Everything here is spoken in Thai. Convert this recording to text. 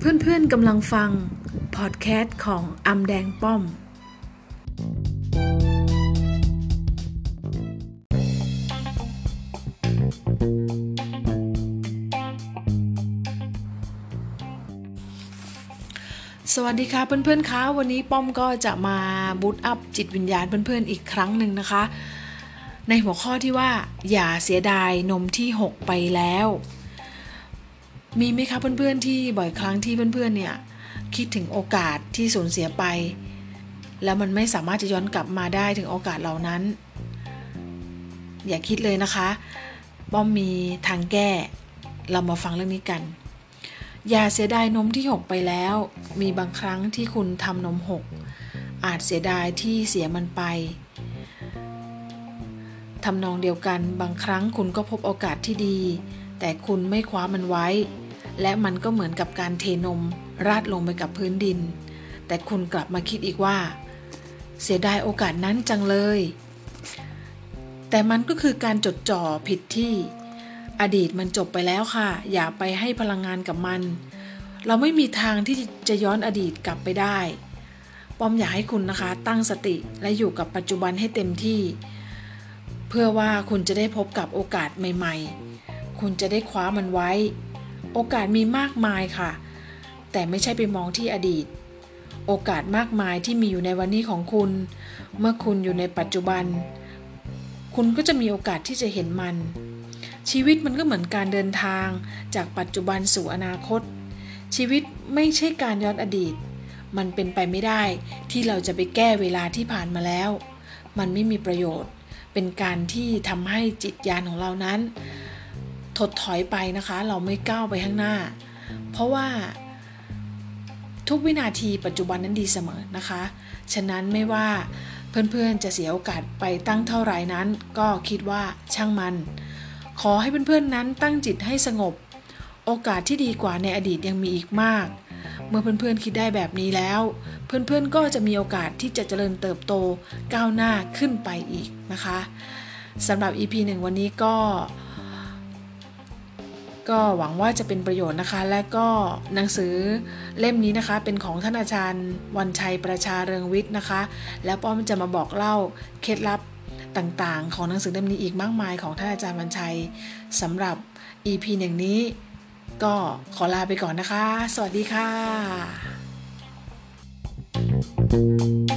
เพื่อนๆกำลังฟัง พอดแคสต์ของอำแดงป้อม สวัสดีค่ะเพื่อนๆคะวันนี้ป้อมก็จะมาบูตอัพจิตวิญญาณเพื่อนๆอีกครั้งหนึ่งนะคะ ในหัวข้อที่ว่าอย่าเสียดายนมที่ 6 ไปแล้ว มีไหมคะเพื่อนๆที่บ่อยครั้งที่เพื่อนๆเนี่ยคิดถึงโอกาสที่สูญเสียไป แล้วมันไม่สามารถจะย้อนกลับมาได้ถึงโอกาสเหล่านั้น อย่าคิดเลยนะคะป้อมมีทางแก้ เรามาฟังเรื่องนี้กัน อย่าเสียดายนมที่หกไปแล้ว มีบางครั้งที่คุณทำนมหกอาจเสียดายที่เสียมันไปทำนองเดียวกันบางครั้งคุณก็พบโอกาสที่ดี แต่คุณไม่คว้ามันไว้ และมันก็เหมือนกับการเทนม ราดลงไปกับพื้นดิน แต่คุณกลับมาคิดอีกว่า เสียดายโอกาสนั้นจังเลย แต่มันก็คือการจดจ่อผิดที่ อดีตมันจบไปแล้วค่ะ อย่าไปให้พลังงานกับมัน เราไม่มีทางที่จะย้อนอดีตกลับไปได้ป้อมอยากให้คุณนะคะตั้งสติและอยู่กับปัจจุบันให้เต็มที่ เพื่อว่าคุณจะได้พบกับโอกาสใหม่ ๆ คุณจะได้คว้ามันไว้ โอกาสมีมากมายค่ะ แต่ไม่ใช่ไปมองที่อดีต โอกาสมากมายที่มีอยู่ในวันนี้ของคุณ เมื่อคุณอยู่ในปัจจุบัน คุณก็จะมีโอกาสที่จะเห็นมัน ชีวิตมันก็เหมือนการเดินทางจากปัจจุบันสู่อนาคต ชีวิตไม่ใช่การย้อนอดีต มันเป็นไปไม่ได้ที่เราจะไปแก้เวลาที่ผ่านมาแล้ว มันไม่มีประโยชน์ เป็นการที่ทำให้จิตญาณของเรานั้น ถดถอยไปนะคะ เราไม่ก้าวไปข้างหน้า เพราะว่าทุกวินาทีปัจจุบันนั้นดีเสมอนะคะ ฉะนั้นไม่ว่าเพื่อนๆจะเสียโอกาสไปตั้งเท่าไหร่นั้น ก็คิดว่าช่างมัน ขอให้เพื่อนๆนั้นตั้งจิตให้สงบ โอกาสที่ดีกว่าในอดีตยังมีอีกมาก เมื่อเพื่อนๆคิดได้แบบนี้แล้ว เพื่อนๆก็จะมีโอกาสที่จะเจริญเติบโตก้าวหน้าขึ้นไปอีกนะคะสำหรับ EP 1 วันนี้ก็ ก็หวังว่าจะเป็นประโยชน์นะคะ และก็หนังสือเล่มนี้นะคะ เป็นของท่านอาจารย์วันชัยประชาเรืองวิทย์นะคะ แล้วป้อมจะมาบอกเล่าเคล็ดลับต่างๆ ของหนังสือเล่มนี้อีกมากมายของท่านอาจารย์วันชัยสำหรับ EP หนึ่งนี้ ก็ขอลาไปก่อนนะคะ สวัสดีค่ะ thank you